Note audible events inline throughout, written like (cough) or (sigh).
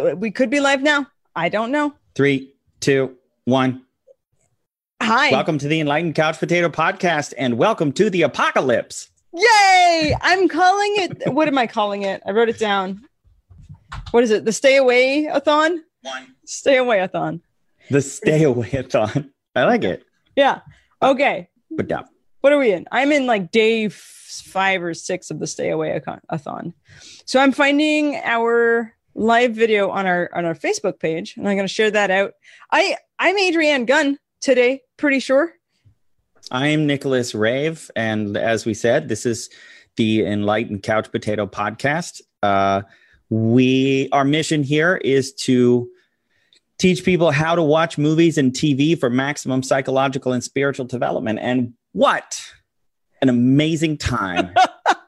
we could be live now. I don't know. Three, two, one. Hi. Welcome to the Enlightened Couch Potato Podcast and welcome to the apocalypse. Yay! I'm calling it. What am I calling it? I wrote it down. What is it? The stay away a thon? One. Stay away a thon. The stay away a thon. I like it. Yeah. Okay. But yeah. What are we in? I'm in like day five or six of the stay away a thon. So I'm finding our live video on our on our Facebook page, and I'm going to share that out. I I'm Adrianne Gunn today, pretty sure. I'm Nicholas Rave, and as we said, this is the Enlightened Couch Potato Podcast. Uh, we our mission here is to teach people how to watch movies and TV for maximum psychological and spiritual development. And what an amazing time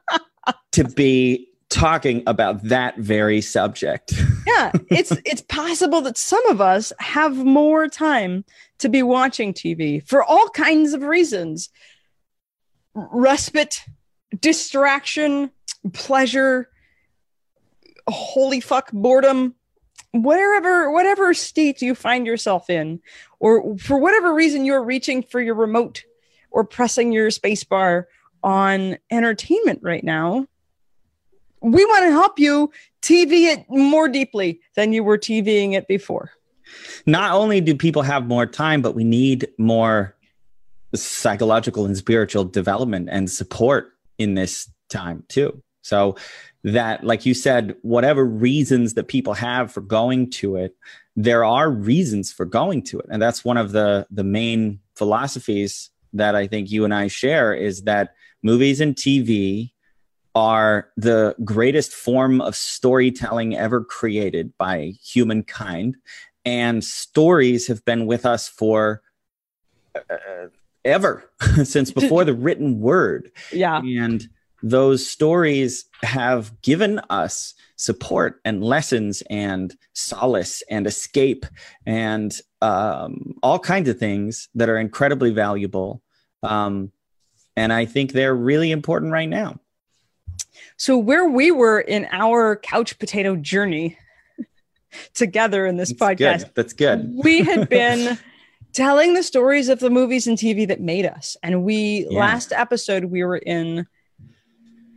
(laughs) to be talking about that very subject. (laughs) yeah, it's it's possible that some of us have more time to be watching TV for all kinds of reasons. Respite, distraction, pleasure, holy fuck boredom, whatever whatever state you find yourself in or for whatever reason you're reaching for your remote or pressing your spacebar on entertainment right now we want to help you TV it more deeply than you were TVing it before. Not only do people have more time, but we need more psychological and spiritual development and support in this time too. So that like you said whatever reasons that people have for going to it there are reasons for going to it and that's one of the the main philosophies that I think you and I share is that movies and TV are the greatest form of storytelling ever created by humankind. And stories have been with us for uh, ever (laughs) since (laughs) before the written word. Yeah. And those stories have given us support and lessons and solace and escape and um, all kinds of things that are incredibly valuable. Um, and I think they're really important right now. So, where we were in our couch potato journey (laughs) together in this That's podcast, good. That's good. we had (laughs) been telling the stories of the movies and TV that made us. And we, Yeah. last episode, we were in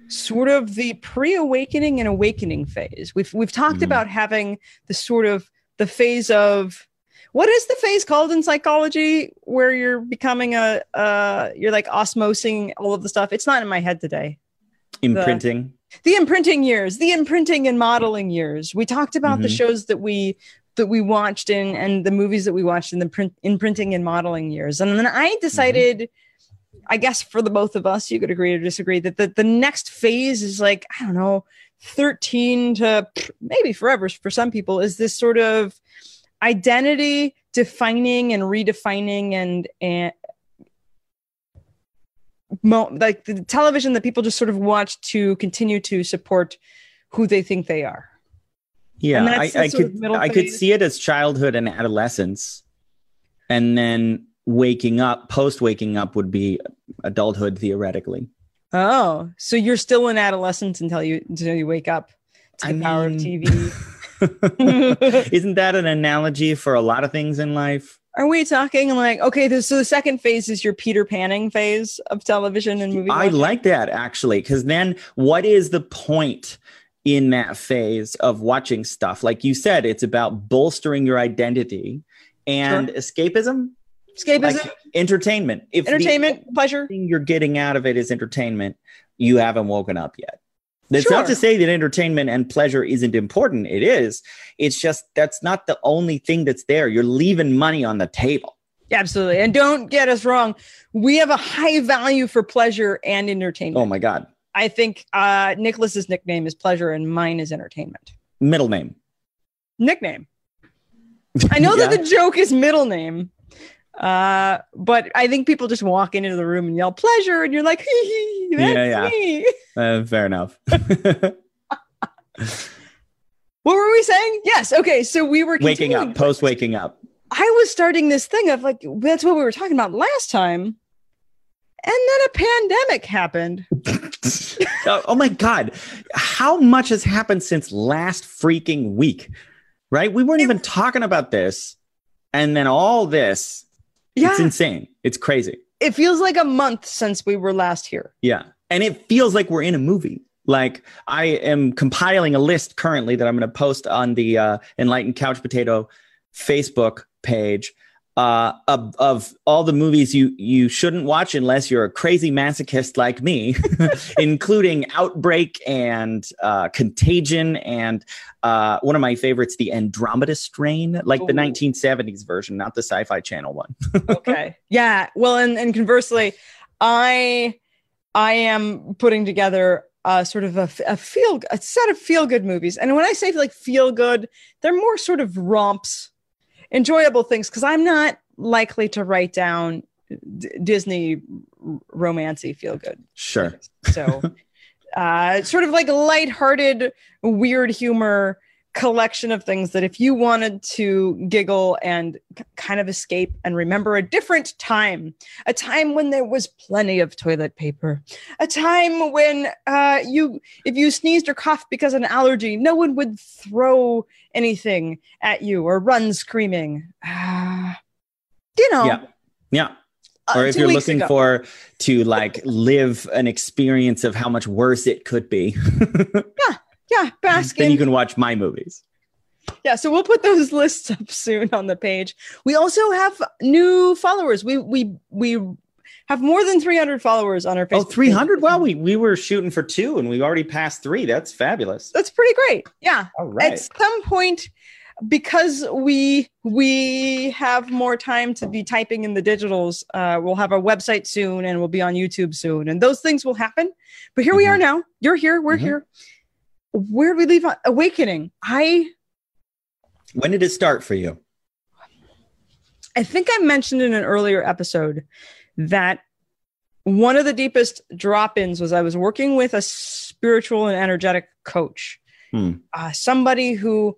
sort of the pre-awakening and awakening phase. We've we've talked Mhm. about having the sort of the phase of what is the phase called in psychology where you're becoming a uh you're like osmosing all of the stuff. It's not in my head today Imprinting. the imprinting years the imprinting and modeling years we talked about the Mhm. shows that we that we watched in and the movies that we watched in the print imprinting and modeling years and then i decided i guess for the both of us you could agree or disagree that the, the next phase is like i don't know 13 to maybe forever for some people is this sort of identity defining and redefining and and mo- like the television that people just sort of watch to continue to support who they think they are. Yeah, I, I could I could see it as childhood and adolescence, and then waking up. Post waking up would be adulthood theoretically. Oh, so you're still in adolescence until you until you wake up to the I power of TV. (laughs) (laughs) Isn't that an analogy for a lot of things in life? Are we talking like okay? This, so the second phase is your Peter Panning phase of television and movie. I watching? like that actually, because then what is the point in that phase of watching stuff? Like you said, it's about bolstering your identity and escapism, escapism, like entertainment. If entertainment, pleasure. thing you're getting out of it is entertainment, you haven't woken up yet. That's not to say that entertainment and pleasure isn't important. It is. It's just that's not the only thing that's there. You're leaving money on the table. Absolutely, and don't get us wrong. We have a high value for pleasure and entertainment. Oh my God. I think uh, Nicholas's nickname is pleasure and mine is entertainment. Middle name. Nickname. I know (laughs) Yeah. that the joke is middle name, uh, but I think people just walk into the room and yell pleasure, and you're like, hee hee, that's Yeah, yeah. me. (laughs) Uh, fair enough. (laughs) (laughs) What were we saying? Yes. Okay. So we were waking up, post waking up. I was starting this thing of like, that's what we were talking about last time. And then a pandemic happened. oh, oh my God. How much has happened since last freaking week? right? We weren't even talking about this. And then all this, Yeah. it's insane. It's crazy. it feels like a month since we were last here. Yeah. And it feels like we're in a movie. Like I am compiling a list currently that I'm going to post on the uh, Enlightened Couch Potato Facebook page uh, of, of all the movies you you shouldn't watch unless you're a crazy masochist like me, (laughs) including Outbreak and uh, Contagion and uh, one of my favorites, the Andromeda Strain, like the 1970s version, not the Sci-Fi Channel one. (laughs) okay. Yeah. Well, and, and conversely, I I am putting together a sort of a feel a set of feel good movies. And when I say like feel good, they're more sort of romps, enjoyable things because I'm not likely to write down D- Disney r- romancy feel good. Sure. So, uh, sort of like lighthearted, weird humor collection of things that if you wanted to giggle and kind of escape and remember a different time, a time when there was plenty of toilet paper, a time when uh, you, if you sneezed or coughed because of an allergy, no one would throw anything at you or run screaming. (sighs) You know, Yeah. Yeah. uh, or if you're looking ago. for to like live an experience of how much worse it could be (laughs) yeah, bask then in you can watch my movies Yeah, so we'll put those (laughs) lists up soon on the page. We also have new followers. We we we have more than 300 followers on our Facebook. oh 300 well we we were shooting for two and we already passed three that's fabulous That's pretty great. Yeah. all right At some point because we we have more time to be typing in the digitals, uh, we'll have a website soon and we'll be on YouTube soon. And those things will happen. But here we are now. You're here, we're Mhm. here. Where did we leave on awakening? I when did it start for you I think I mentioned in an earlier episode that one of the deepest drop ins was I was working with a spiritual and energetic coach, Hmm. uh, somebody who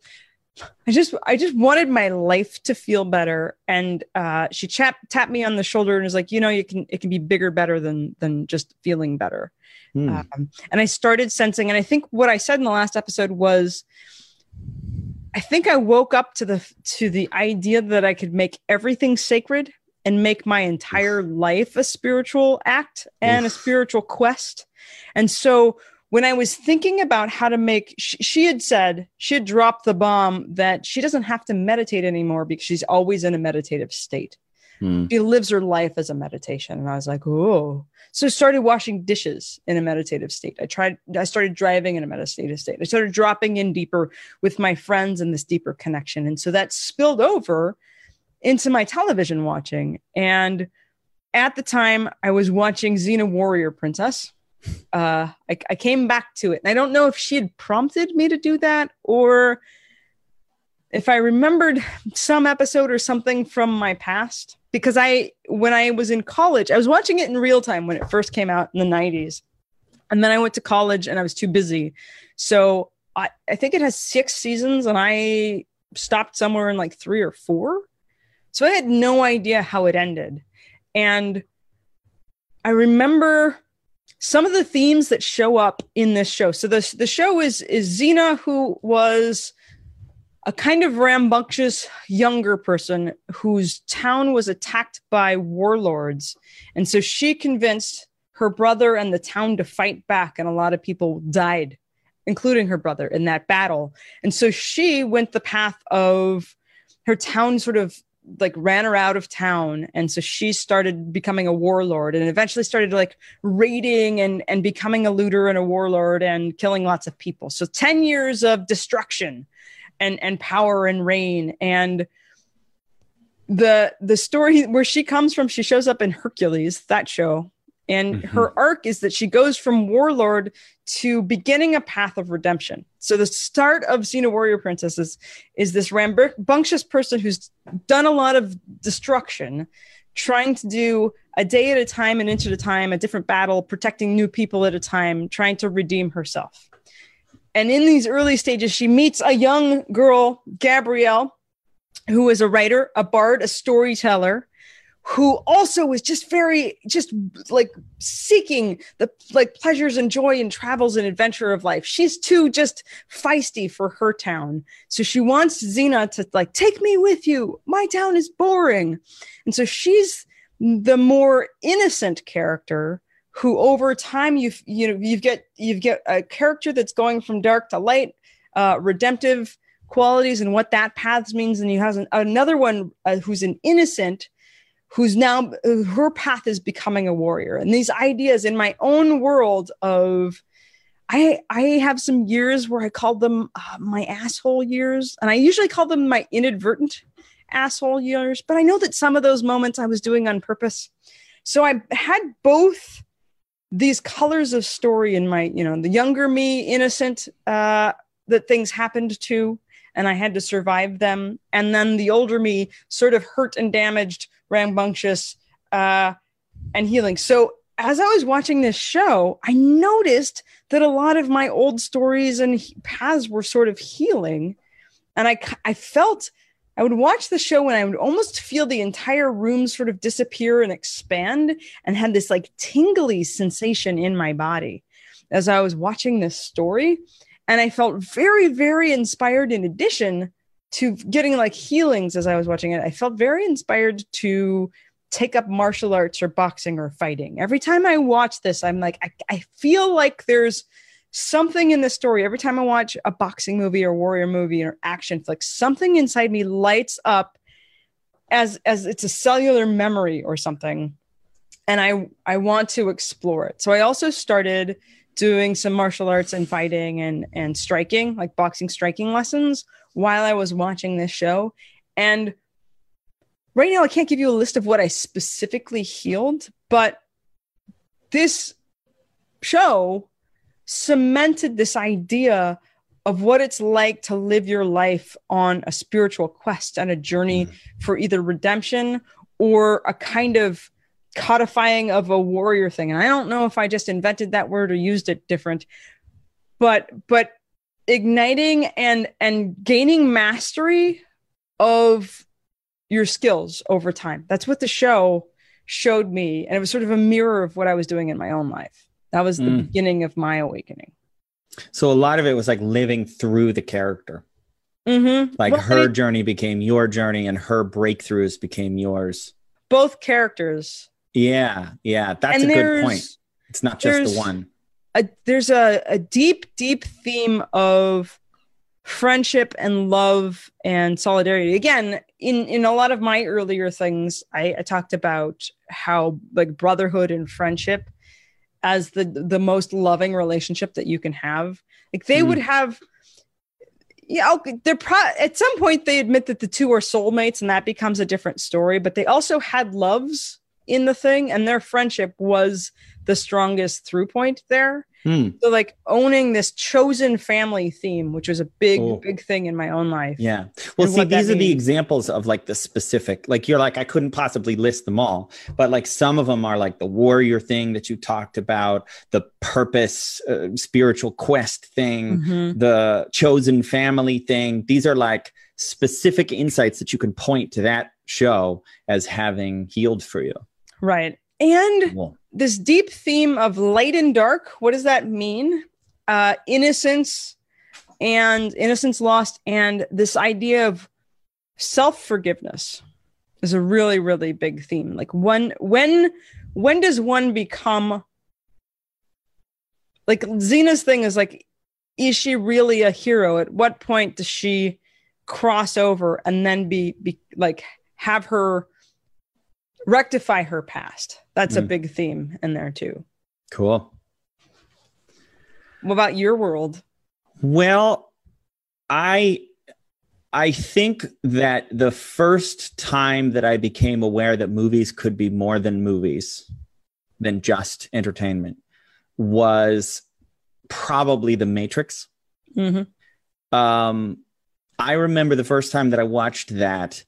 I just I just wanted my life to feel better, and uh, she chap, tapped me on the shoulder and was like, you know, you can it can be bigger, better than than just feeling better. Hmm. Um, and I started sensing, and I think what I said in the last episode was, I think I woke up to the to the idea that I could make everything sacred and make my entire life a spiritual act and a spiritual quest. And so when I was thinking about how to make, she, she had said she had dropped the bomb that she doesn't have to meditate anymore because she's always in a meditative state. Hmm. she lives her life as a meditation. And i was like oh so I started washing dishes in a meditative state. I tried i started driving in a meditative state. I started dropping in deeper with my friends in this deeper connection. And so that spilled over into my television watching. And at the time i was watching xena warrior princess uh, I, I came back to it and i don't know if she had prompted me to do that or if I remembered some episode or something from my past, because I, when I was in college, I was watching it in real time when it first came out in the 90s. And then I went to college and I was too busy. So I, I think it has six seasons and I stopped somewhere in like three or four. So I had no idea how it ended. And I remember some of the themes that show up in this show. So the, the show is is Xena, who was a kind of rambunctious younger person whose town was attacked by warlords. And so she convinced her brother and the town to fight back, and a lot of people died, including her brother, in that battle. And so she went the path of her town sort of like ran her out of town. And so she started becoming a warlord and eventually started like raiding and and becoming a looter and a warlord and killing lots of people. So 10 years of destruction and and power and reign. And the the story where she comes from she shows up in hercules that show and Mhm. her arc is that she goes from warlord to beginning a path of redemption so the start of xena warrior Princesses is, is this rambunctious person who's done a lot of destruction trying to do a day at a time and inch at a time a different battle protecting new people at a time trying to redeem herself and in these early stages, she meets a young girl, Gabrielle, who is a writer, a bard, a storyteller, who also was just very just like seeking the like pleasures and joy and travels and adventure of life. She's too just feisty for her town. So she wants xena to like take me with you. My town is boring. And so she's the more innocent character who over time you you know you've get you've get a character that's going from dark to light uh redemptive qualities and what that path means. And you have an, another one uh, who's an innocent who's now her path is becoming a warrior. And these ideas in my own world of i i have some years where i called them uh, my asshole years. And i usually call them my inadvertent asshole years. But i know that some of those moments i was doing on purpose. So i had both these colors of story in my you know the younger me innocent uh that things happened to and i had to survive them. And then the older me sort of hurt and damaged rambunctious uh and healing so as i was watching this show i noticed that a lot of my old stories and paths were sort of healing and i i felt I would watch the show and I would almost feel the entire room sort of disappear and expand and had this like tingly sensation in my body as I was watching this story. And I felt very, very inspired in addition to getting like healings as I was watching it. I felt very inspired to take up martial arts or boxing or fighting. Every time I watch this, I'm like, I, I feel like there's something in the story every time i watch a boxing movie or warrior movie or action flick something inside me lights up as as it's a cellular memory or something and i i want to explore it so i also started doing some martial arts and fighting and and striking like boxing striking lessons while i was watching this show and right now i can't give you a list of what i specifically healed but this show cemented this idea of what it's like to live your life on a spiritual quest and a journey mm. for either redemption or a kind of codifying of a warrior thing and i don't know if i just invented that word or used it different but but igniting and and gaining mastery of your skills over time that's what the show showed me and it was sort of a mirror of what i was doing in my own life that was the mm. beginning of my awakening. So a lot of it was like living through the character. Mm-hmm. Like well, her journey became your journey and her breakthroughs became yours. Both characters. Yeah. Yeah. That's and a good point. It's not just the one. A, there's a, a deep, deep theme of friendship and love and solidarity. Again, in, in a lot of my earlier things, I, I talked about how like brotherhood and friendship as the the most loving relationship that you can have. Like they mm. would have yeah, they're pro- at some point they admit that the two are soulmates and that becomes a different story, but they also had loves in the thing and their friendship was the strongest through point there. Hmm. So like owning this chosen family theme, which was a big, oh. big thing in my own life. Yeah. Well, see, these are the examples of like the specific, like you're like, I couldn't possibly list them all, but like some of them are like the warrior thing that you talked about, the purpose, uh, spiritual quest thing, mm-hmm. the chosen family thing. These are like specific insights that you can point to that show as having healed for you. Right. And cool this deep theme of light and dark. What does that mean? Uh, innocence and innocence lost, and this idea of self forgiveness is a really, really big theme. Like when, when, when does one become like Xena's thing is like, is she really a hero? At what point does she cross over and then be, be like have her rectify her past. That's mm. a big theme in there too. Cool. What about your world? Well, I I think that the first time that I became aware that movies could be more than movies, than just entertainment, was probably The Matrix. Mm-hmm. Um, I remember the first time that I watched that,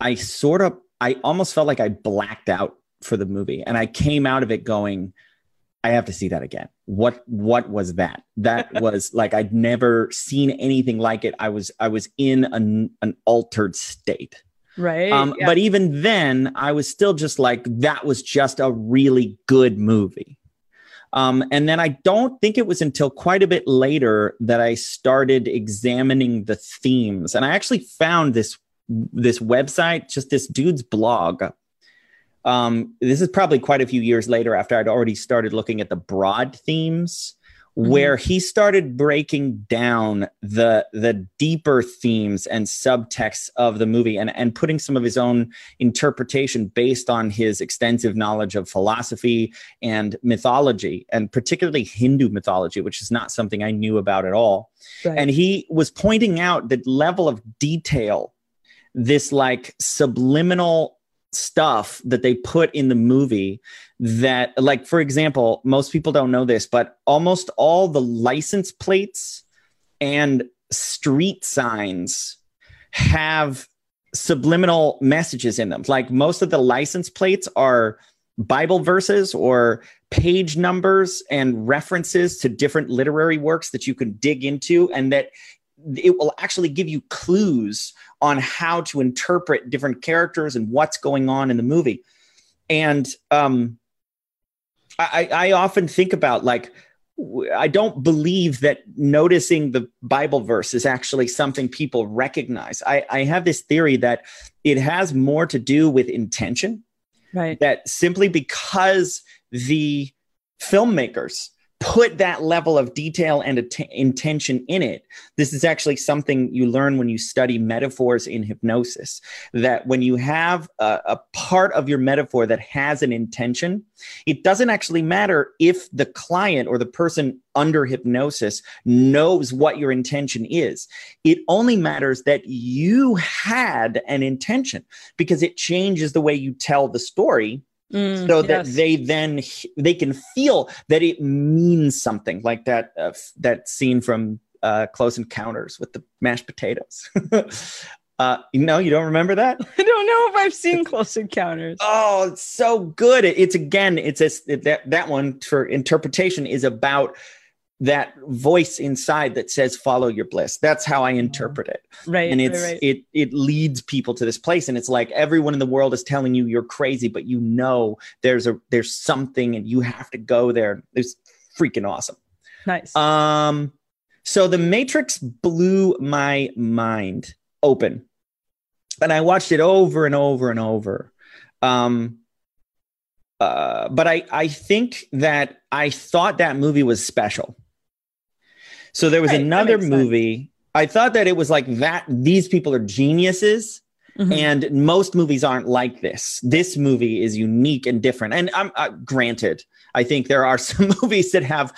I sort of I almost felt like I blacked out for the movie and I came out of it going, I have to see that again. What what was that? That (laughs) was like I'd never seen anything like it. I was I was in an, an altered state. Right. Um, yeah. But even then, I was still just like, that was just a really good movie. Um, and then I don't think it was until quite a bit later that I started examining the themes. And I actually found this this website, just this dude's blog. Um, this is probably quite a few years later after I'd already started looking at the broad themes Mm-hmm. where he started breaking down the the deeper themes and subtexts of the movie and, and putting some of his own interpretation based on his extensive knowledge of philosophy and mythology and particularly Hindu mythology, which is not something I knew about at all. Right. And he was pointing out the level of detail, this like subliminal stuff that they put in the movie that like for example most people don't know this but almost all the license plates and street signs have subliminal messages in them. Like most of the license plates are bible verses or page numbers and references to different literary works that you can dig into and that it will actually give you clues on how to interpret different characters and what's going on in the movie. And um, I, I often think about like, I don't believe that noticing the Bible verse is actually something people recognize. I, I have this theory that it has more to do with intention. Right. That simply because the filmmakers put that level of detail and att- intention in it. This is actually something you learn when you study metaphors in hypnosis. That when you have a, a, part of your metaphor that has an intention, it doesn't actually matter if the client or the person under hypnosis knows what your intention is. It only matters that you had an intention because it changes the way you tell the story Mm, so that yes. they then they can feel that it means something like that uh, that scene from uh, close encounters with the mashed potatoes. (laughs) Uh you know you don't remember that? (laughs) I don't know if i've seen close encounters. Oh it's so good. It, it's again it's a, it, that that one for interpretation is about that voice inside that says follow your bliss. That's how i interpret it. Right and it's right, right. it it leads people to this place and it's like everyone in the world is telling you you're crazy but you know there's a there's something and you have to go there. It's freaking awesome. Nice. Um so the matrix blew my mind open and i watched it over and over and over. Um uh, but I, I think that I thought that movie was special. So there was Right, another movie. I thought that it was like that. These people are geniuses, Mhm. and most movies aren't like this. This movie is unique and different. And I'm uh, granted, I think there are (laughs) some movies that have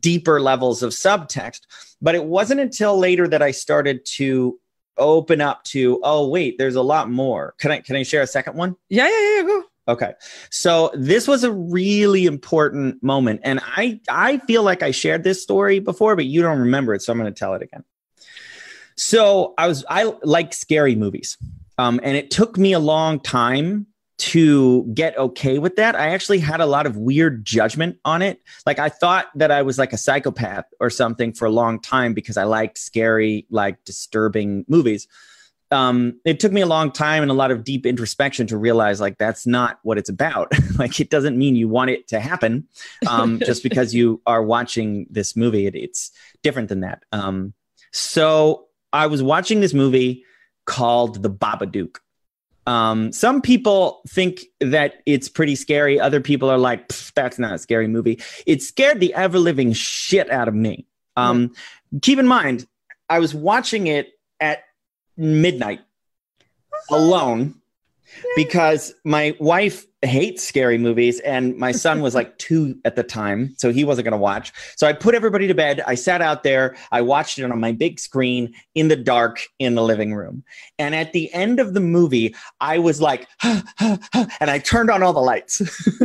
deeper levels of subtext, but it wasn't until later that I started to open up to. Oh wait, there's a lot more. Can I can I share a second one? yeah yeah yeah go Okay. So this was a really important moment and I I feel like I shared this story before but you don't remember it so I'm going to tell it again. So I was I like scary movies. Um and it took me a long time to get okay with that. I actually had a lot of weird judgment on it. Like I thought that I was like a psychopath or something for a long time because I liked scary like disturbing movies um, it took me a long time and a lot of deep introspection to realize like that's not what it's about. (laughs) like it doesn't mean you want it to happen um, (laughs) just because you are watching this movie. It, it's different than that. Um, so I was watching this movie called The Babadook. Um, some people think that it's pretty scary. Other people are like, that's not a scary movie. It scared the ever living shit out of me. Um, Keep in mind, I was watching it at midnight alone because my wife hates scary movies and my son was like two at the time so he wasn't going to watch. So i put everybody to bed. I sat out there. I watched it on my big screen in the dark in the living room. And at the end of the movie i was like (gasps) and i turned on all the lights. (laughs)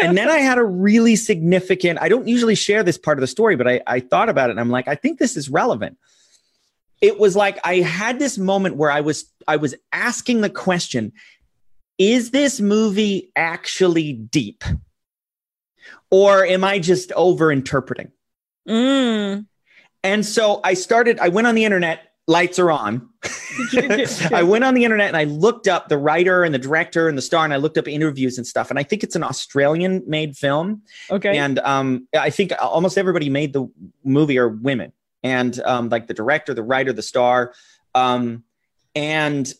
And then i had a really significant i don't usually share this part of the story but i, I thought about it and i'm like i think this is relevant it was like I had this moment where I was I was asking the question is this movie actually deep or am I just over interpreting Mm. and so I started I went on the internet lights are on. (laughs) I went on the internet and I looked up the writer and the director and the star, and I looked up interviews and stuff. And I think it's an Australian made film. Okay. And um, I think almost everybody made the movie are women, and um, like the director, the writer, the star. Um, and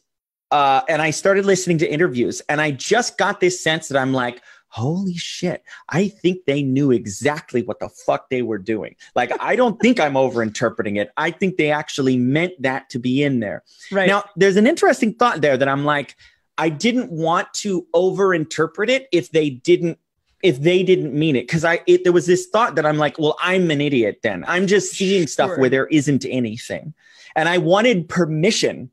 uh, and I started listening to interviews, and I just got this sense that I'm like, holy shit, I think they knew exactly what the fuck they were doing. Like, I don't think I'm overinterpreting it. I think they actually meant that to be in there. right. Now, there's an interesting thought there that I'm like, I didn't want to overinterpret it if they didn't if they didn't mean it because i it, there was this thought that i'm like well i'm an idiot then i'm just seeing stuff Sure. where there isn't anything and i wanted permission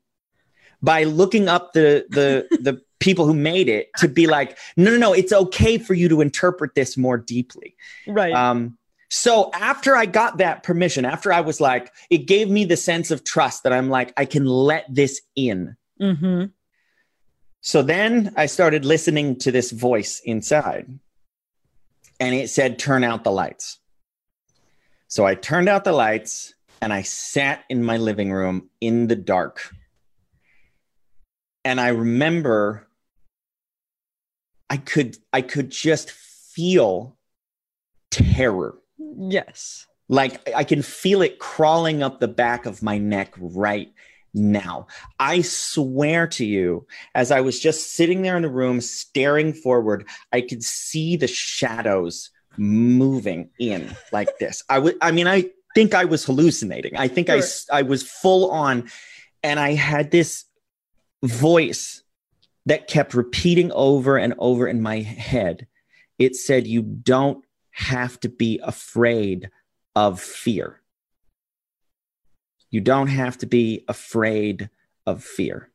by looking up the the (laughs) the people who made it to be like no no no it's okay for you to interpret this more deeply right. um, so after I got that permission, after I was like, it gave me the sense of trust that I'm like, I can let this in. mm-hmm. So then I started listening to this voice inside, and it said, Turn out the lights. So I turned out the lights and I sat in my living room in the dark. And I remember I could I could just feel terror. Yes. Like I can feel it crawling up the back of my neck right now. I swear to you, as I was just sitting there in the room staring forward, I could see the shadows moving in (laughs) like this. I would I mean I think I was hallucinating. I think I Sure. s- I was full on and I had this voice that kept repeating over and over in my head. It said you don't have to be afraid of fear. You don't have to be afraid of fear.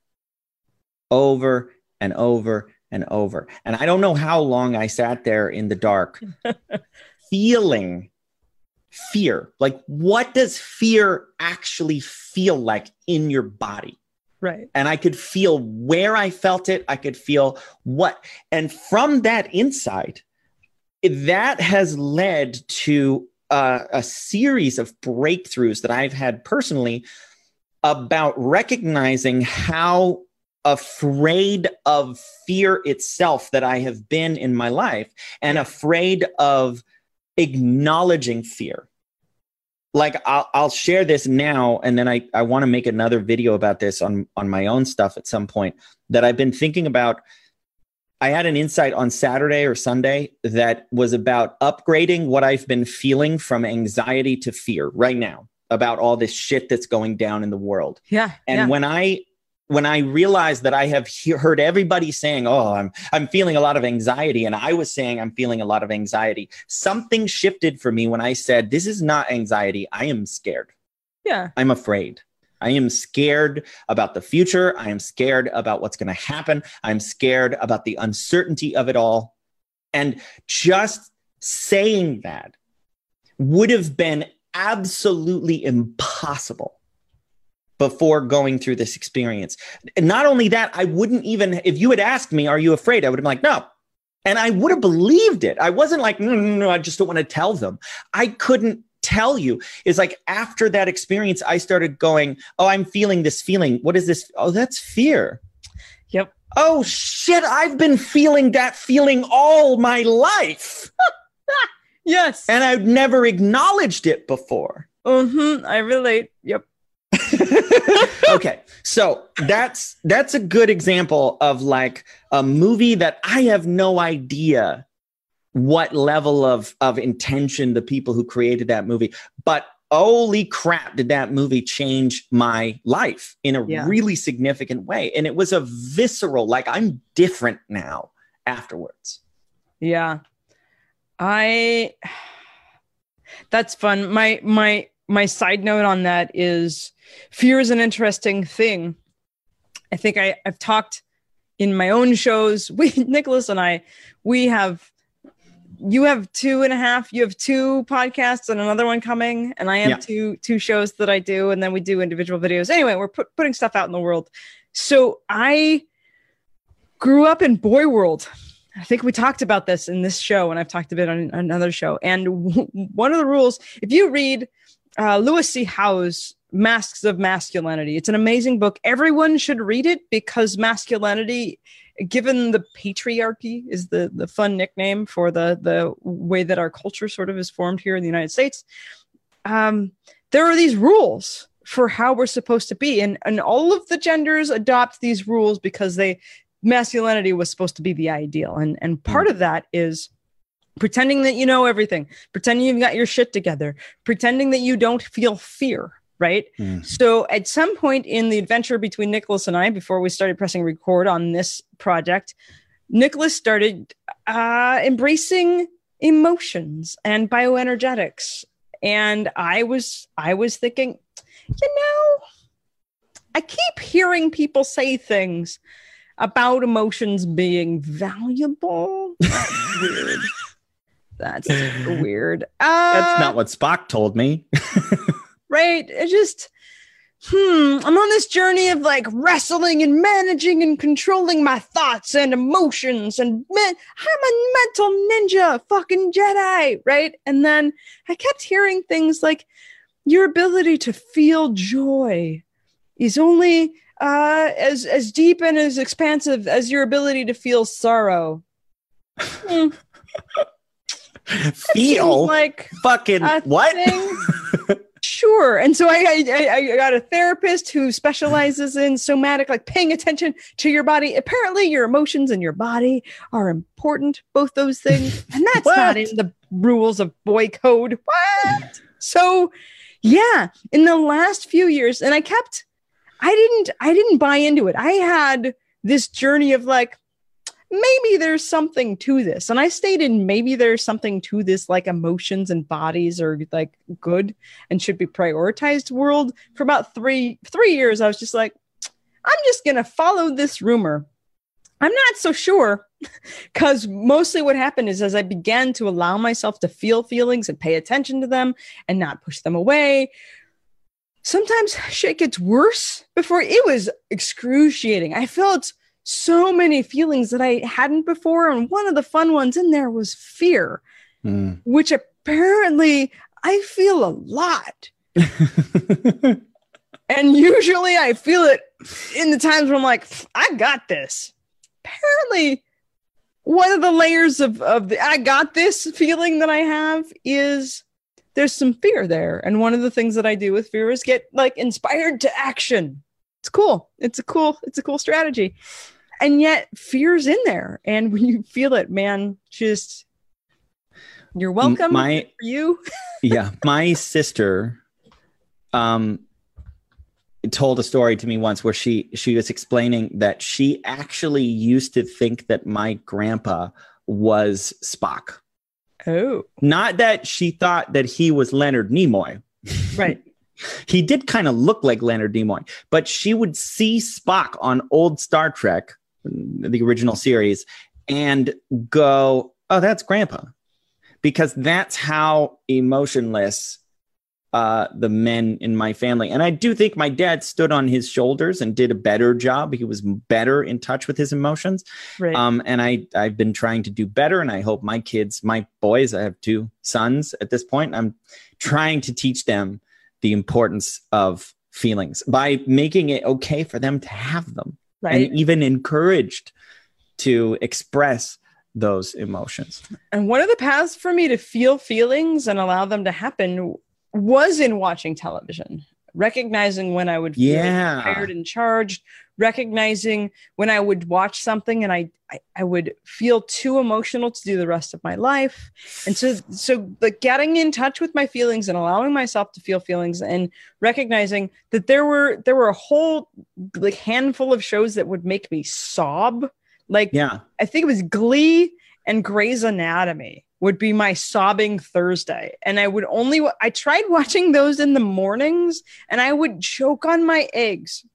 Over and over and over. And I don't know how long I sat there in the dark (laughs) feeling fear. Like, what does fear actually feel like in your body? Right. and I could feel where I felt it. I could feel what, and from that insight, that has led to a series of breakthroughs that I've had personally about recognizing how afraid of fear itself that I have been in my life and afraid of acknowledging fear. Like I'll, I'll share this now and then i, I want to make another video about this on on my own stuff at some point that i've been thinking about i had an insight on saturday or sunday that was about upgrading what i've been feeling from anxiety to fear right now about all this shit that's going down in the world Yeah. and yeah. when I when I realized that I have he- heard everybody saying, "Oh, I'm I'm feeling a lot of anxiety," and I was saying I'm feeling a lot of anxiety, something shifted for me when I said, "This is not anxiety. I am scared. yeah. I'm afraid. I am scared about the future. I am scared about what's going to happen. I'm scared about the uncertainty of it all." And just saying that would have been absolutely impossible before going through this experience. And not only that, I wouldn't even, if you had asked me, Are you afraid? I would have been like, No. And I would have believed it. I wasn't like, No, no, no, I just don't want to tell them. I couldn't tell you. is like after that experience, I started going, Oh, I'm feeling this feeling. What is this? Oh, that's fear. Yep. Oh, shit. I've been feeling that feeling all my life. (laughs) Yes. And I've never acknowledged it before. mm-hmm. I relate. Yep. (laughs) okay so that's that's a good example of like a movie that i have no idea what level of of intention the people who created that movie but holy crap did that movie change my life in a Yeah. really significant way and it was a visceral like i'm different now afterwards Yeah. I That's fun. My my my side note on that is fear is an interesting thing. I think I, I've talked in my own shows. (laughs) We Nicholas and I, we have you have two and a half, you have two podcasts and another one coming, and I have Yeah. two two shows that I do, and then we do individual videos. Anyway, we're put, putting stuff out in the world. So I grew up in boy world. I think we talked about this in this show, and I've talked a bit on another show. And w- one of the rules, if you read uh, Lewis C. Howes Masks of Masculinity. It's an amazing book. Everyone should read it because masculinity, given the patriarchy, is the the fun nickname for the the way that our culture sort of is formed here in the United States. Um, there are these rules for how we're supposed to be, and and all of the genders adopt these rules because they masculinity was supposed to be the ideal, and and part of that is pretending that you know everything, pretending you've got your shit together, pretending that you don't feel fear, right? Mm. So at some point in the adventure between Nicholas and I, before we started pressing record on this project, Nicholas started uh, embracing emotions and bioenergetics, and I was I was thinking, you know, I keep hearing people say things about emotions being valuable. That's weird. (laughs) That's weird. Uh, That's not what Spock told me. (laughs) right? It just, hmm, I'm on this journey of like wrestling and managing and controlling my thoughts and emotions. And man, I'm a mental ninja, fucking Jedi, right? And then I kept hearing things like your ability to feel joy is only uh, as as deep and as expansive as your ability to feel sorrow. Hmm, (laughs) Feel like fucking what? Sure. And so I, I I got a therapist who specializes in somatic, like paying attention to your body. Apparently, your emotions and your body are important, both those things, (laughs) and that's not in the rules of boy code. What? So, yeah, in the last few years, and I kept, I didn't, I didn't buy into it. I had this journey of like, maybe there's something to this. And I stated maybe there's something to this, like emotions and bodies are like good and should be prioritized world for about three three years. I was just like, I'm just gonna follow this rumor. I'm not so sure (laughs) because mostly what happened is as I began to allow myself to feel feelings and pay attention to them and not push them away, sometimes shit gets worse before it was excruciating. I felt so many feelings that I hadn't before. And one of the fun ones in there was fear, Mm. which apparently I feel a lot. (laughs) And usually I feel it in the times when I'm like, I got this. Apparently, one of the layers of, of the I got this feeling that I have is there's some fear there. And one of the things that I do with fear is get like inspired to action. It's cool. It's a cool, it's a cool strategy. And yet fear's in there. And when you feel it, man, just you're welcome My for you. (laughs) yeah, my sister um told a story to me once where she she was explaining that she actually used to think that my grandpa was Spock. Oh, Not that she thought that he was Leonard Nimoy. (laughs) right. He did kind of look like Leonard Nimoy, but she would see Spock on old Star Trek, the original series, and go, "Oh, that's Grandpa," because that's how emotionless uh, the men in my family. And I do think my dad stood on his shoulders and did a better job. He was better in touch with his emotions. Right. Um, and I I've been trying to do better, and I hope my kids, my boys, I have two sons at this point. I'm trying to teach them the importance of feelings by making it okay for them to have them, right. and even encouraged to express those emotions. And one of the paths for me to feel feelings and allow them to happen was in watching television, recognizing when I would feel Yeah. tired and charged, recognizing when I would watch something and I, I I would feel too emotional to do the rest of my life. And so so like getting in touch with my feelings and allowing myself to feel feelings and recognizing that there were there were a whole like handful of shows that would make me sob. Like Yeah. I think it was Glee and Grey's Anatomy would be my sobbing Thursday. And I would only, I tried watching those in the mornings and I would choke on my eggs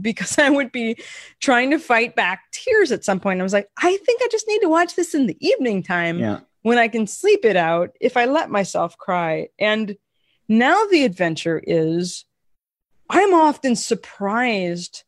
because (laughs) I would be trying to fight back tears at some point. I was like, I think I just need to watch this in the evening time Yeah. when I can sleep it out if I let myself cry. And now the adventure is I'm often surprised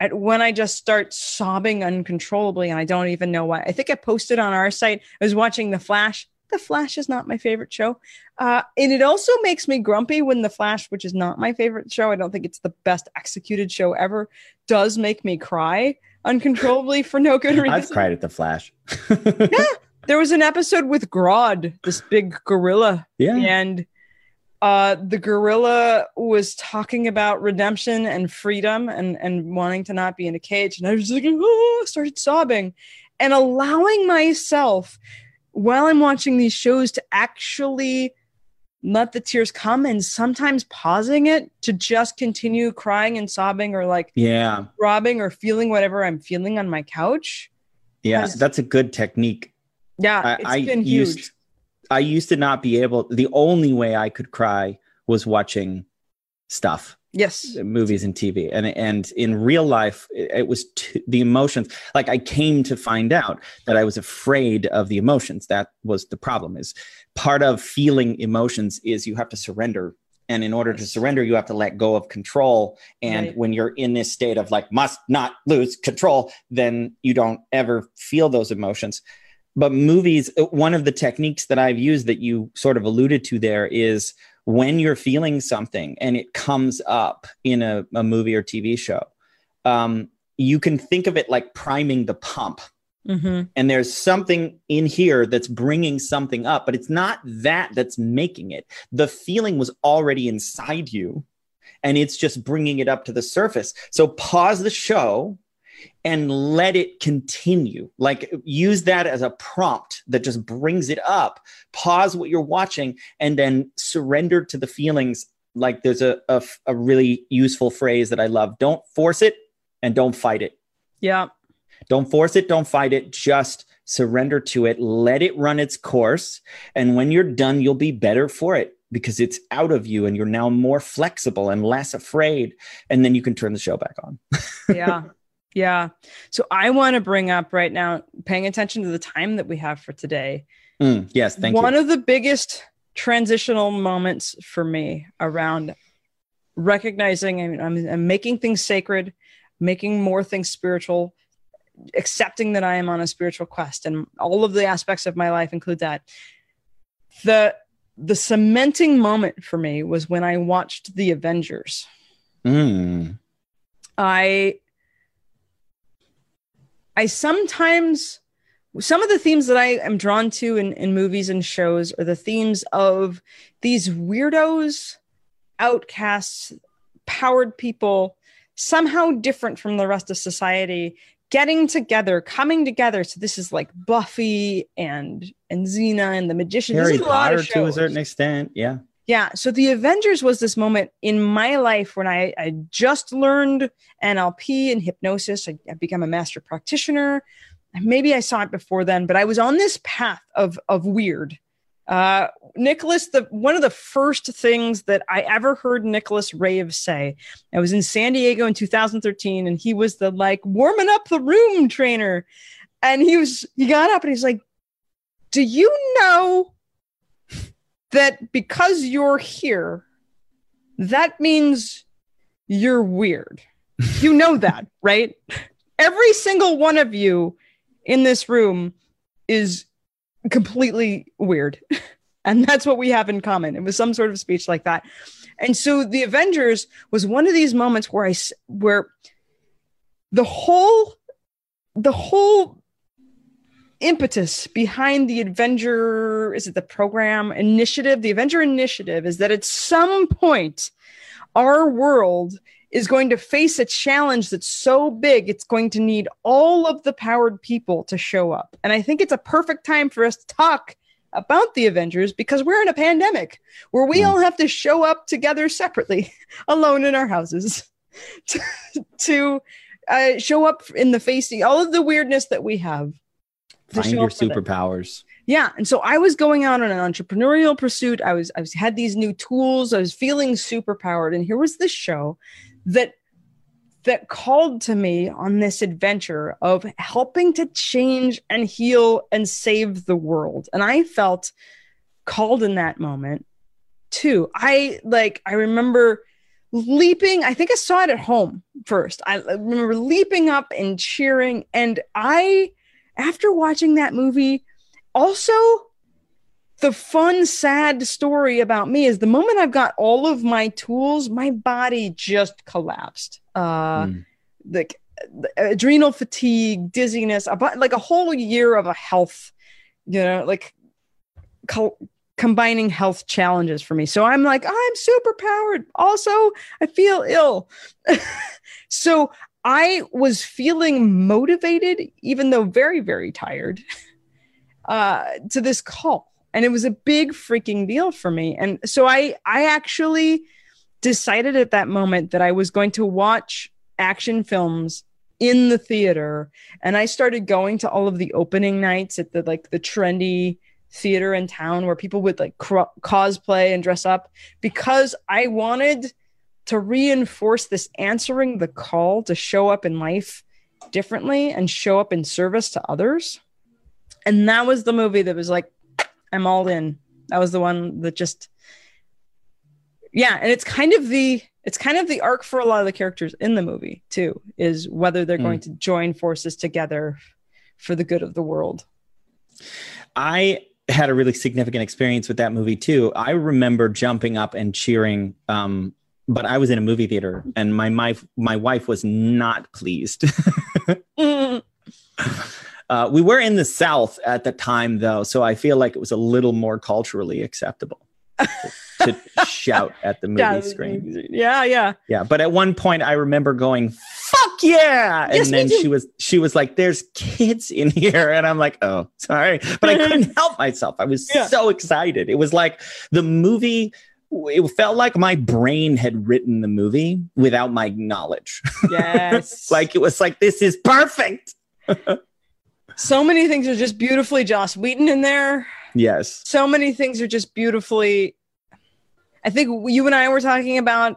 at when I just start sobbing uncontrollably and I don't even know why. I think I posted on our site, I was watching The Flash. The Flash is not my favorite show. Uh, and it also makes me grumpy when The Flash, which is not my favorite show, I don't think it's the best executed show ever, does make me cry uncontrollably for no good reason. I've cried at The Flash. yeah. There was an episode with Grodd, this big gorilla. Yeah. And uh, the gorilla was talking about redemption and freedom and, and wanting to not be in a cage. And I was like, oh, started sobbing and allowing myself while I'm watching these shows to actually let the tears come and sometimes pausing it to just continue crying and sobbing or like yeah robbing or feeling whatever I'm feeling on my couch. Yeah, that's a good technique. Yeah, I, I used I used to not be able. The only way I could cry was watching stuff. Yes. Movies and tv and and in real life it, it was t- the emotions like i came to find out that i was afraid of the emotions. That was the problem is part of feeling emotions is you have to surrender. And in order to surrender you have to let go of control. And right. when you're in this state of like must not lose control then you don't ever feel those emotions but movies one of the techniques that i've used that you sort of alluded to there is when you're feeling something and it comes up in a, a movie or TV show, um, you can think of it like priming the pump. Mm-hmm. And there's something in here that's bringing something up, but it's not that that's making it. The feeling was already inside you and it's just bringing it up to the surface. So pause the show and let it continue. Like use that as a prompt that just brings it up. Pause what you're watching and then surrender to the feelings. Like there's a, a, a really useful phrase that I love don't force it and don't fight it. Yeah. Don't force it, don't fight it. Just surrender to it, let it run its course. And when you're done, you'll be better for it because it's out of you and you're now more flexible and less afraid. And then you can turn the show back on. (laughs) yeah. Yeah. So I want to bring up right now, paying attention to the time that we have for today. Mm, yes. Thank One you. One of the biggest transitional moments for me around recognizing I'm, I'm, I'm making things sacred, making more things spiritual, accepting that I am on a spiritual quest, and all of the aspects of my life include that. The the cementing moment for me was when I watched The Avengers. Mm. I I sometimes some of the themes that I am drawn to in, in movies and shows are the themes of these weirdos, outcasts, powered people, somehow different from the rest of society, getting together, coming together. So this is like Buffy and and Xena and the Magician. Harry Potter to a certain extent, yeah. Yeah. So the Avengers was this moment in my life when I, I just learned NLP and hypnosis. I, I become a master practitioner. Maybe I saw it before then, but I was on this path of of weird. Uh, Nicholas, the one of the first things that I ever heard Nicholas Rave say, I was in San Diego in 2013, and he was the like warming up the room trainer, and he was he got up and he's like, "Do you know that because you're here, that means you're weird. (laughs) You know that, right? Every single one of you in this room is completely weird. (laughs) And that's what we have in common. It was some sort of speech like that. And so the Avengers was one of these moments where I where the whole the whole impetus behind the Avenger, is it the program initiative? The Avenger initiative is that at some point, our world is going to face a challenge that's so big, it's going to need all of the powered people to show up. And I think it's a perfect time for us to talk about the Avengers because we're in a pandemic where we mm. all have to show up together separately, (laughs) alone in our houses, (laughs) to, to uh, show up in the face of all of the weirdness that we have Find your superpowers. Yeah, and so I was going out on an entrepreneurial pursuit. I was I was had these new tools. I was feeling superpowered, and here was this show that that called to me on this adventure of helping to change and heal and save the world. And I felt called in that moment too. I like I remember leaping. I think I saw it at home first. I remember leaping up and cheering and I after watching that movie, also the fun, sad story about me is the moment I've got all of my tools, my body just collapsed. Uh, Mm. like adrenal fatigue, dizziness, about like a whole year of a health, you know, like co- combining health challenges for me. So I'm like, I'm super powered. Also, I feel ill. (laughs) so I was feeling motivated, even though very, very tired, (laughs) uh, to this call. And it was a big freaking deal for me. And so I I actually decided at that moment that I was going to watch action films in the theater and i started going to all of the opening nights at the like the trendy theater in town where people would like cro- cosplay and dress up because i wanted to reinforce this answering the call to show up in life differently and show up in service to others and that was the movie that was like i'm all in that was the one that just yeah and it's kind of the it's kind of the arc for a lot of the characters in the movie too is whether they're Mm. going to join forces together for the good of the world I had a really significant experience with that movie too. I remember jumping up and cheering. Um, but I was in a movie theater, and my my my wife was not pleased. Mm. (laughs) uh, we were in the South at the time, though, so I feel like it was a little more culturally acceptable to, to (laughs) shout at the movie yeah, screen. yeah yeah Yeah, but at one point I remember going, "Fuck yeah!" And Yes, then she was she was like, "There's kids in here," and I'm like, "Oh, sorry," but I (laughs) couldn't help myself. I was Yeah. so excited. It was like the movie. It felt like my brain had written the movie without my knowledge. yes (laughs) like it was like this is perfect. (laughs) so many things are just beautifully Joss Whedon in there Yes. so many things are just beautifully i think you and i were talking about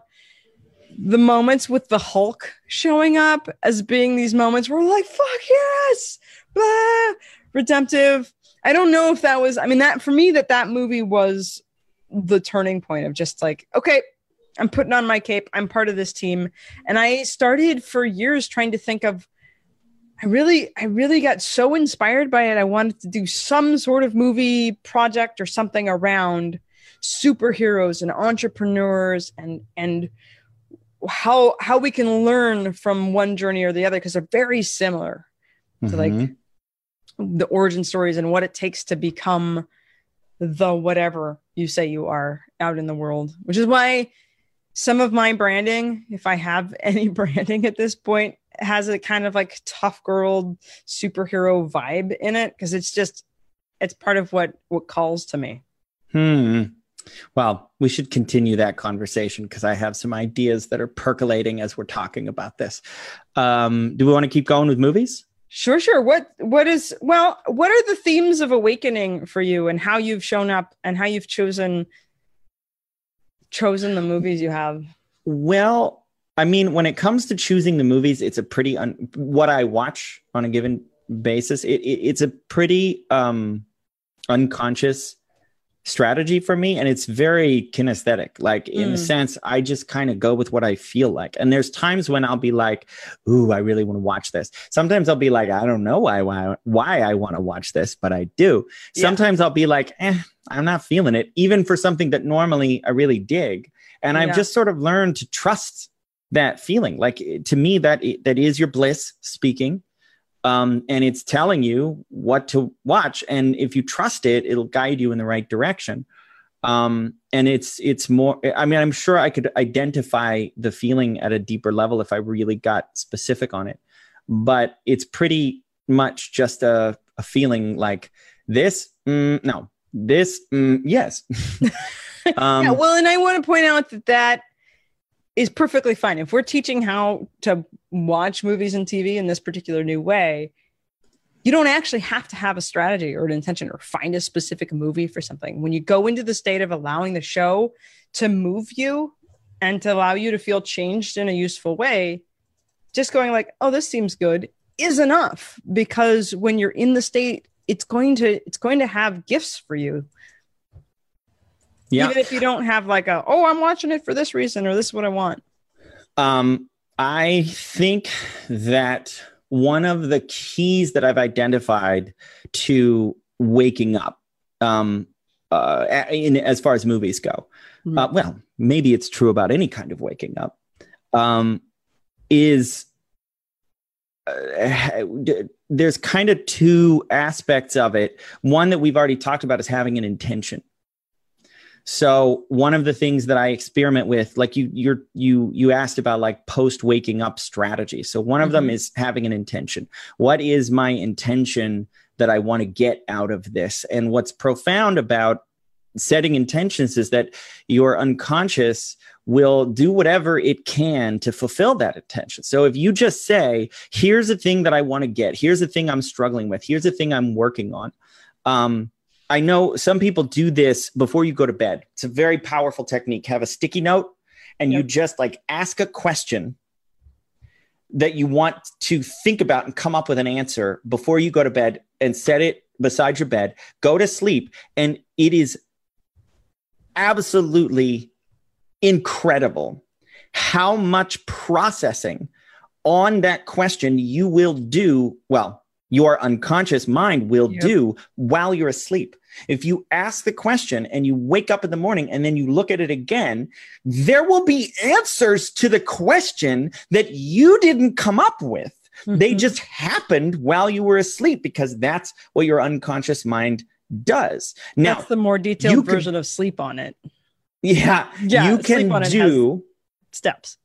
the moments with the hulk showing up as being these moments where we're like fuck yes blah, redemptive i don't know if that was i mean that for me that that movie was the turning point of just like okay i'm putting on my cape i'm part of this team and i started for years trying to think of I really, I really got so inspired by it. I wanted to do some sort of movie project or something around superheroes and entrepreneurs and and how how we can learn from one journey or the other because they're very similar to like Mhm. the origin stories and what it takes to become the whatever you say you are out in the world which is why some of my branding if i have (laughs) any branding at this point has a kind of like tough girl superhero vibe in it because it's just it's part of what what calls to me Hmm. Well, we should continue that conversation because I have some ideas that are percolating as we're talking about this. Um, do we want to keep going with movies? Sure, sure. What what is well, what are the themes of awakening for you and how you've shown up and how you've chosen chosen the movies you have? Well, I mean, when it comes to choosing the movies, it's a pretty un- what I watch on a given basis. It, it it's a pretty um, unconscious strategy for me, and it's very kinesthetic. Like in a Mm. sense, I just kind of go with what I feel like. And there's times when I'll be like, "Ooh, I really want to watch this." Sometimes I'll be like, "I don't know why why why I want to watch this, but I do." Yeah. Sometimes I'll be like, "Eh, I'm not feeling it," even for something that normally I really dig. And I've just sort of learned to trust that feeling. Like to me, that that is your bliss speaking, um, and it's telling you what to watch. And if you trust it, it'll guide you in the right direction. Um, and it's it's more. I mean, I'm sure I could identify the feeling at a deeper level if I really got specific on it. But it's pretty much just a, a feeling like this. Mm, no, this. Mm, yes. um, (laughs) (laughs) yeah, well, and I want to point out that that is perfectly fine. If we're teaching how to watch movies and TV in this particular new way, you don't actually have to have a strategy or an intention or find a specific movie for something. When you go into the state of allowing the show to move you and to allow you to feel changed in a useful way, just going like, "Oh, this seems good," is enough because when you're in the state, it's going to it's going to have gifts for you yeah. even if you don't have like a oh i'm watching it for this reason or this is what i want Um, I think that one of the keys that I've identified to waking up, um, uh, in as far as movies go. Hmm. Uh, well, maybe it's true about any kind of waking up. Um, is uh, there's kind of two aspects of it. One that we've already talked about is having an intention. So one of the things that I experiment with, like you, you're you you asked about like post waking up strategy. So one of them Mhm. is having an intention. What is my intention that I want to get out of this? And what's profound about setting intentions is that your unconscious will do whatever it can to fulfill that intention. So if you just say, here's the thing that I want to get, here's the thing I'm struggling with, here's the thing I'm working on. Um, I know some people do this before you go to bed. It's a very powerful technique. Have a sticky note and you just like ask a question that you want to think about and come up with an answer before you go to bed and set it beside your bed. Go to sleep. And it is absolutely incredible how much processing on that question you will do. Well, your unconscious mind will Yep. do while you're asleep. If you ask the question and you wake up in the morning and then you look at it again, there will be answers to the question that you didn't come up with. They Mhm. just happened while you were asleep because that's what your unconscious mind does. Now, that's the more detailed can- version of sleep on it yeah, Yeah, you can on it has- do steps.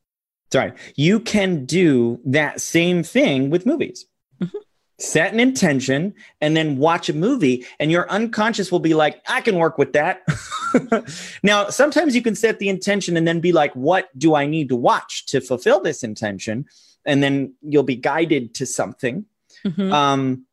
sorry, you can do that same thing with movies. Mhm. Set an intention and then watch a movie, and your unconscious will be like, I can work with that. (laughs) now, sometimes you can set the intention and then be like, What do I need to watch to fulfill this intention? And then you'll be guided to something. Mhm. Um,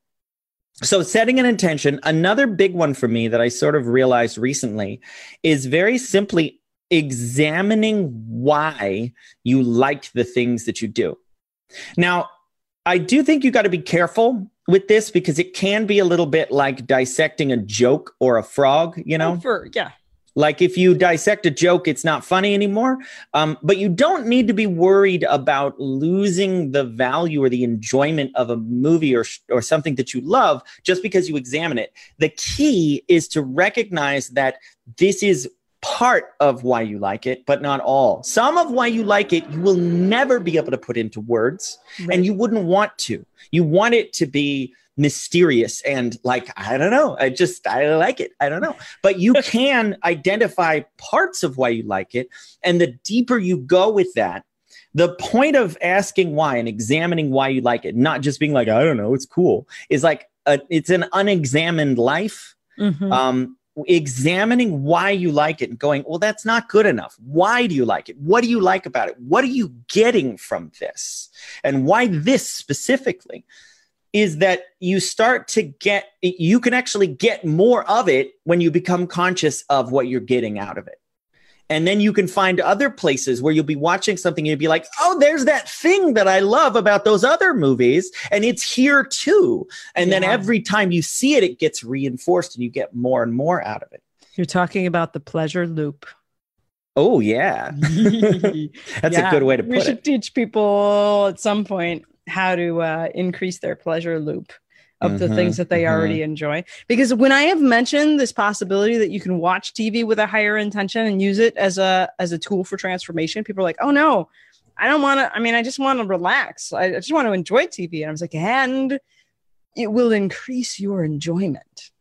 so setting an intention, another big one for me that I sort of realized recently is very simply examining why you liked the things that you do. Now, I do think you got to be careful with this because it can be a little bit like dissecting a joke or a frog, you know? Oh, for yeah. Like if you dissect a joke, it's not funny anymore. Um, but you don't need to be worried about losing the value or the enjoyment of a movie or, or something that you love just because you examine it. The key is to recognize that this is part of why you like it, but not all. Some of why you like it, you will never be able to put into words and you wouldn't want to. You want it to be mysterious and like I don't know. I just I like it. I don't know. (laughs) But you can identify parts of why you like it and the deeper you go with that, the point of asking why and examining why you like it, not just being like I don't know, it's cool, is like a, it's an unexamined life Mhm. um, examining why you like it and going, well, that's not good enough. Why do you like it? What do you like about it? What are you getting from this? And why this specifically is that you start to get, you can actually get more of it when you become conscious of what you're getting out of it. And then you can find other places where you'll be watching something and you'll be like, oh, there's that thing that I love about those other movies. And it's here too. And then every time you see it, it gets reinforced and you get more and more out of it. You're talking about the pleasure loop. Oh, yeah. (laughs) That's a good way to put it. we should it. teach people at some point how to uh, increase their pleasure loop of the Mhm, things that they mhm. already enjoy. Because when I have mentioned this possibility that you can watch TV with a higher intention and use it as a as a tool for transformation, people are like, "Oh no, I don't want to. I mean, I just want to relax. I, I just want to enjoy TV." And I was like, "And it will increase your enjoyment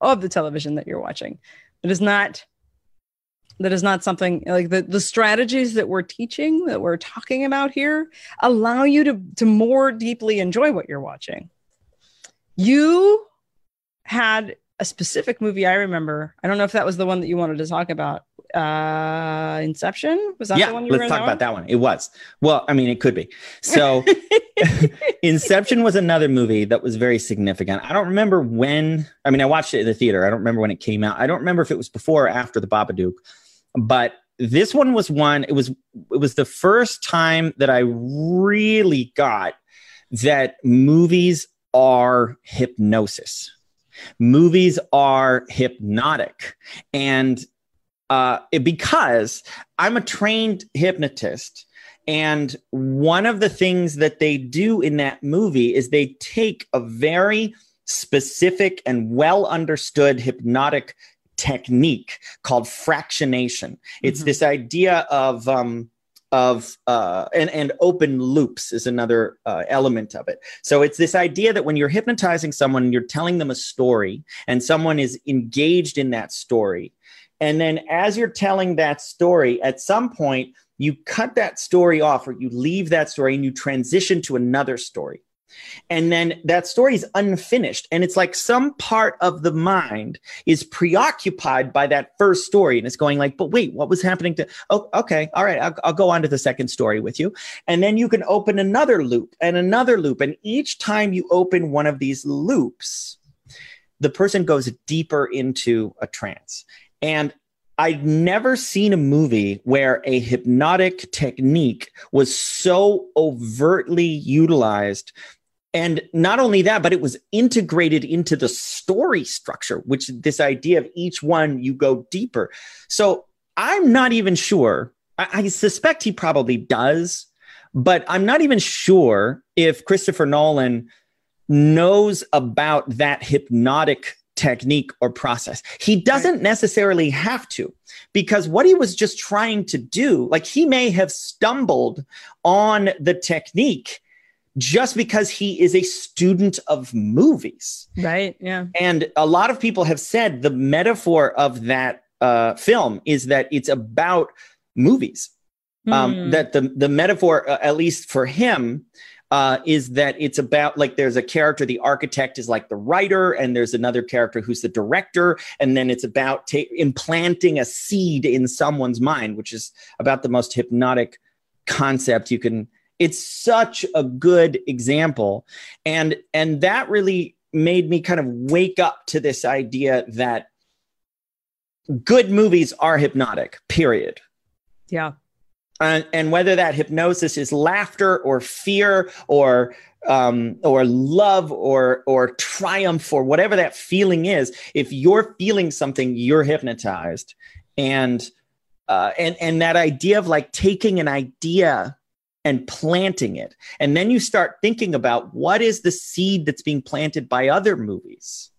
of the television that you're watching. It is not." That is not something like the, the strategies that we're teaching, that we're talking about here, allow you to, to more deeply enjoy what you're watching you had a specific movie I remember. I don't know if that was the one that you wanted to talk about. Uh Inception? Was that yeah, the one you let's in talk about that one. It was. Well, I mean, it could be. So, (laughs) Inception was another movie that was very significant. I don't remember when, I mean, I watched it in the theater. I don't remember when it came out. I don't remember if it was before or after the Babadook, but this one was one, it was, it was the first time that I really got that movies are hypnosis. Movies are hypnotic. And uh, it- because I'm a trained hypnotist, and one of the things that they do in that movie is they take a very specific and well understood hypnotic technique called fractionation. It's Mhm. this idea of um, of uh, and and open loops is another uh, element of it. So it's this idea that when you're hypnotizing someone, you're telling them a story, and someone is engaged in that story, and then as you're telling that story, at some point you cut that story off, or you leave that story, and you transition to another story and then that story is unfinished. And it's like some part of the mind is preoccupied by that first story. And it's going like but wait what was happening to oh okay. All right. I'll, I'll go on to the second story with you. And then you can open another loop and another loop. And each time you open one of these loops the person goes deeper into a trance. And I'd never seen a movie where a hypnotic technique was so overtly utilized and not only that but it was integrated into the story structure which this idea of each one you go deeper. So i'm not even sure. I, I suspect he probably does but i'm not even sure if christopher nolan knows about that hypnotic technique or process. He doesn't necessarily have to because what he was just trying to do like he may have stumbled on the technique just because he is a student of movies. Right. Yeah. And a lot of people have said the metaphor of that uh, film is that it's about movies. Um, Hmm. That the the metaphor, uh, at least for him, uh, is that it's about like there's a character, the architect is like the writer, and there's another character who's the director, and then it's about ta- implanting a seed in someone's mind, which is about the most hypnotic concept you can it's such a good example. And and that really made me kind of wake up to this idea that good movies are hypnotic period. Yeah. and, and whether that hypnosis is laughter or fear or um, or love or or triumph or whatever that feeling is if you're feeling something you're hypnotized. And uh, and and that idea of like taking an idea and planting it. And then you start thinking about what is the seed that's being planted by other movies?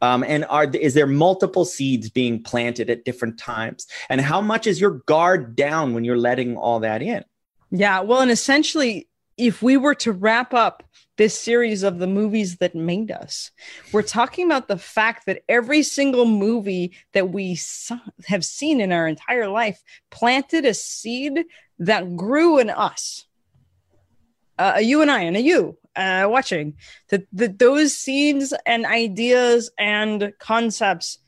Um, and are is there multiple seeds being planted at different times? And how much is your guard down when you're letting all that in? Yeah. Well, and essentially, if we were to wrap up this series of the movies that made us, we're talking about the fact that every single movie that we have seen in our entire life planted a seed that grew in us. Uh, you and I, and a you uh, watching that, that those seeds and ideas and concepts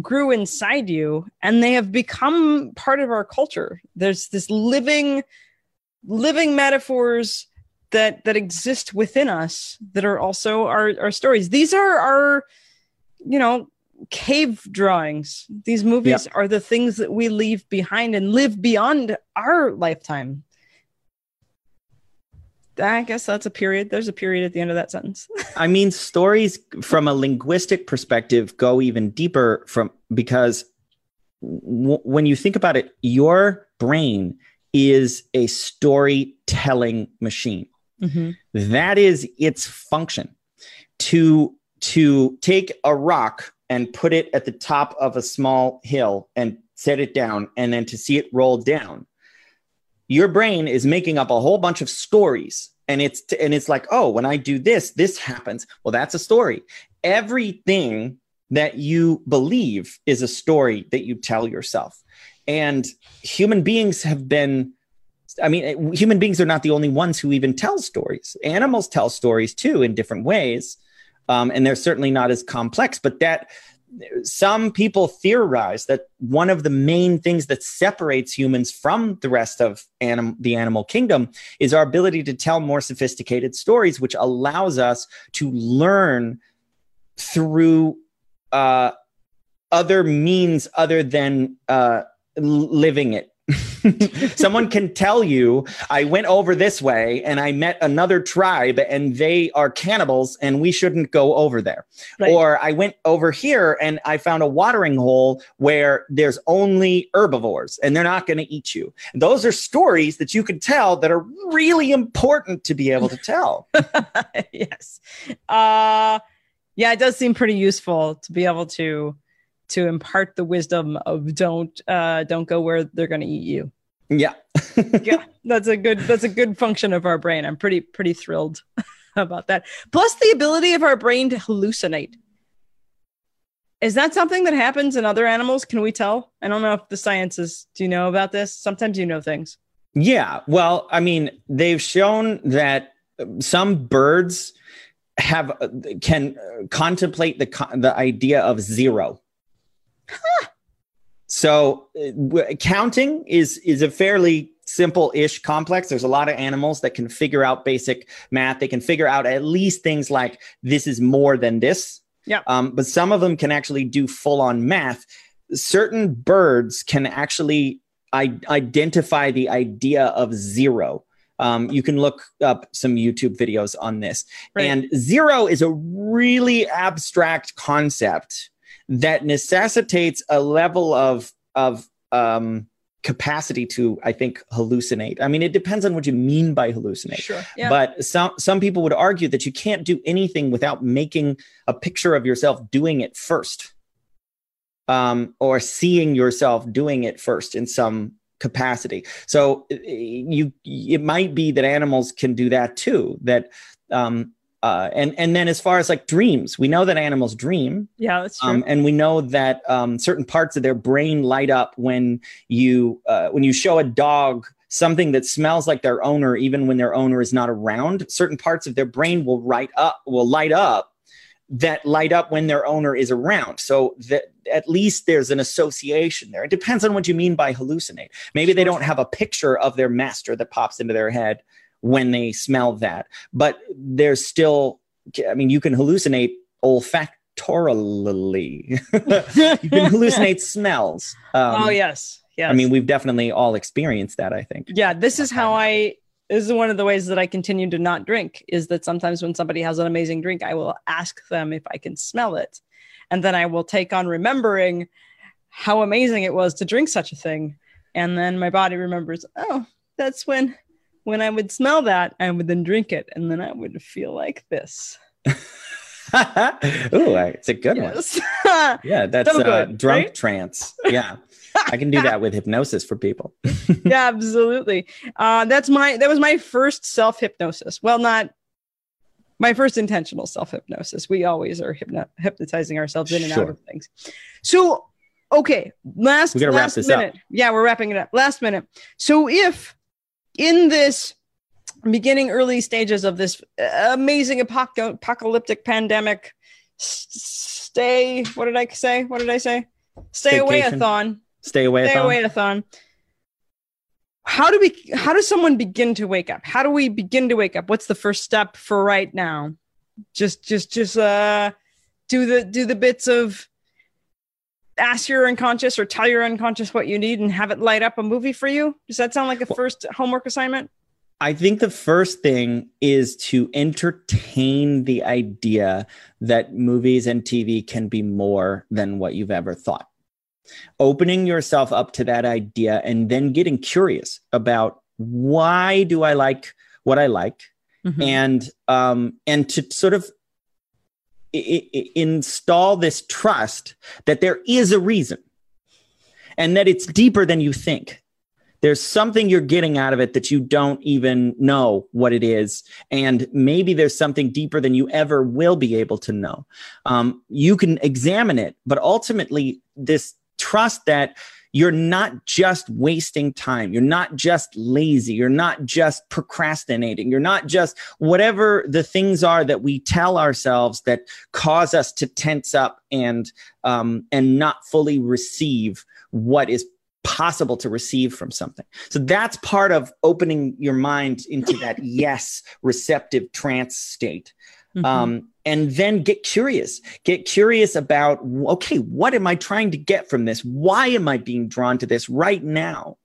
grew inside you and they have become part of our culture. There's this living living metaphors that that exist within us that are also our our stories. These are our you know cave drawings. These movies are the things that we leave behind and live beyond our lifetime. I guess that's a period. There's a period at the end of that sentence. (laughs) I mean, stories from a linguistic perspective go even deeper from because w- when you think about it, your brain is a storytelling machine. Mm-hmm. That is its function. To to take a rock and put it at the top of a small hill and set it down and then to see it roll down. Your brain is making up a whole bunch of stories and it's and it's like oh when i do this this happens. Well that's a story. Everything that you believe is a story that you tell yourself. And human beings have been i mean human beings are not the only ones who even tell stories animals tell stories too in different ways um, and they're certainly not as complex but that some people theorize that one of the main things that separates humans from the rest of anim- the animal kingdom is our ability to tell more sophisticated stories, which allows us to learn through uh, other means other than uh, living it. Someone can tell you, I went over this way and I met another tribe and they are cannibals and we shouldn't go over there. Right. Or I went over here and I found a watering hole where there's only herbivores and they're not going to eat you. Those are stories that you can tell that are really important to be able to tell. (laughs) yes. Uh yeah, it does seem pretty useful to be able to to impart the wisdom of don't uh, don't go where they're going to eat you. Yeah. (laughs) yeah, that's a good that's a good function of our brain. I'm pretty pretty thrilled (laughs) about that. Plus the ability of our brain to hallucinate. Is that something that happens in other animals? Can we tell? I don't know if the science is. Do you know about this? Sometimes you know things. Yeah. Well, I mean, they've shown that some birds have can contemplate the the idea of zero. Huh. So uh, counting is is a fairly simple-ish complex. There's a lot of animals that can figure out basic math. They can figure out at least things like this is more than this. Yeah. Um, but some of them can actually do full-on math. Certain birds can actually I- identify the idea of zero. Um, you can look up some YouTube videos on this. Right. And zero is a really abstract concept that necessitates a level of of um, capacity to, I think, hallucinate. I mean, it depends on what you mean by hallucinate. Sure. Yeah. But some some people would argue that you can't do anything without making a picture of yourself doing it first um, or seeing yourself doing it first in some capacity. So you it might be that animals can do that too. That um, uh, and and then as far as like dreams, we know that animals dream. Yeah, that's true. Um, and we know that um, certain parts of their brain light up when you uh, when you show a dog something that smells like their owner, even when their owner is not around. Certain parts of their brain will light up will light up that light up when their owner is around. So that at least there's an association there. It depends on what you mean by hallucinate. Maybe they don't have a picture of their master that pops into their head when they smell that, but there's still, I mean, you can hallucinate olfactorily. (laughs) you can hallucinate (laughs) smells. Um, oh, yes. Yes. I mean, we've definitely all experienced that, I think. Yeah. This is how I this is one of the ways that I continue to not drink is that sometimes when somebody has an amazing drink, I will ask them if I can smell it. And then I will take on remembering how amazing it was to drink such a thing. And then my body remembers, oh, that's when when I would smell that, I would then drink it, and then I would feel like this. (laughs) Ooh, it's a good yes. one. (laughs) yeah, (laughs) that's so uh, drunk right? trance. Yeah. I can do that with hypnosis for people. yeah, absolutely. Uh, that's my that was my first self hypnosis. Well, not my first intentional self hypnosis. We always are hypno- hypnotizing ourselves in and sure. out of things. So, okay, last we gotta last wrap this minute. Up. Yeah, we're wrapping it up. Last minute. So, if in this beginning early stages of this amazing apoc- apocalyptic pandemic, stay. What did I say? What did I say? Stay away a thon Stay away. Stay away a thon. How do we? How does someone begin to wake up? How do we begin to wake up? What's the first step for right now? Just, just, just uh, do the do the bits of ask your unconscious or tell your unconscious what you need and have it light up a movie for you. Does that sound like a first homework assignment? I think the first thing is to entertain the idea that movies and TV can be more than what you've ever thought opening yourself up to that idea and then getting curious about why do I like what I like mm-hmm. and um and to sort of Install this trust that there is a reason and that it's deeper than you think there's something you're getting out of it that you don't even know what it is. And maybe there's something deeper than you ever will be able to know. Um, you can examine it, but ultimately, this trust that you're not just wasting time. You're not just lazy. You're not just procrastinating. You're not just whatever the things are that we tell ourselves that cause us to tense up and um, and not fully receive what is possible to receive from something. So that's part of opening your mind into that (laughs) yes receptive trance state. Mm-hmm. Um, and then get curious. Get curious about okay what am i trying to get from this? Why am i being drawn to this right now?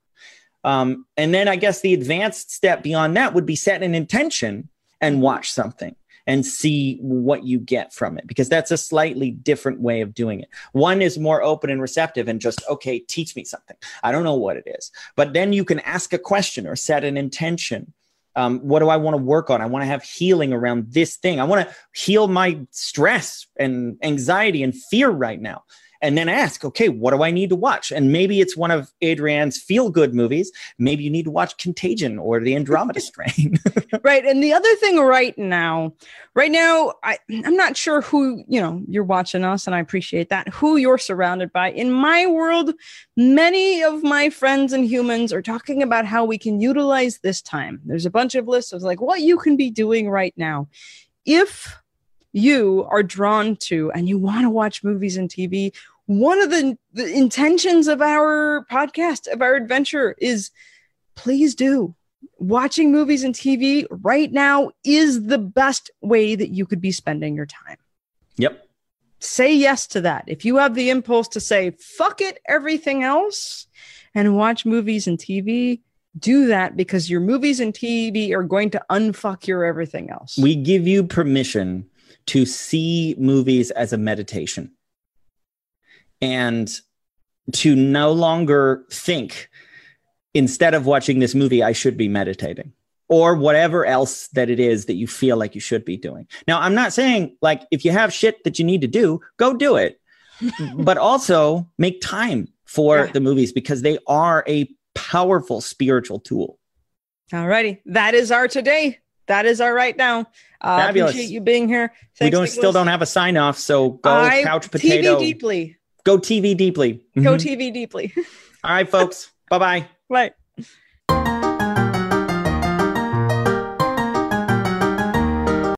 Um, and then i guess the advanced step beyond that would be set an intention and watch something and see what you get from it because that's a slightly different way of doing it. One is more open and receptive and just okay teach me something. I don't know what it is. But then you can ask a question or set an intention um, what do I want to work on? I want to have healing around this thing. I want to heal my stress and anxiety and fear right now. And then ask, okay, what do I need to watch? And maybe it's one of Adrianne's feel good movies. Maybe you need to watch Contagion or The Andromeda (laughs) Strain. (laughs) right. And the other thing right now, right now, I, I'm not sure who, you know, you're watching us, and I appreciate that, who you're surrounded by. In my world, many of my friends and humans are talking about how we can utilize this time. There's a bunch of lists of like what you can be doing right now. If you are drawn to and you want to watch movies and TV, one of the, the intentions of our podcast, of our adventure, is please do. Watching movies and TV right now is the best way that you could be spending your time. Yep. Say yes to that. If you have the impulse to say, fuck it, everything else, and watch movies and TV, do that because your movies and TV are going to unfuck your everything else. We give you permission to see movies as a meditation and to no longer think instead of watching this movie i should be meditating or whatever else that it is that you feel like you should be doing now i'm not saying like if you have shit that you need to do go do it (laughs) but also make time for yeah. the movies because they are a powerful spiritual tool all righty that is our today that is our right now. Uh, Fabulous. Appreciate you being here. Thanks, we don't Nicholas. still don't have a sign off, so go I, couch potato. TV deeply. Go TV deeply. Go mm-hmm. TV deeply. (laughs) All right, folks. Bye-bye. Bye.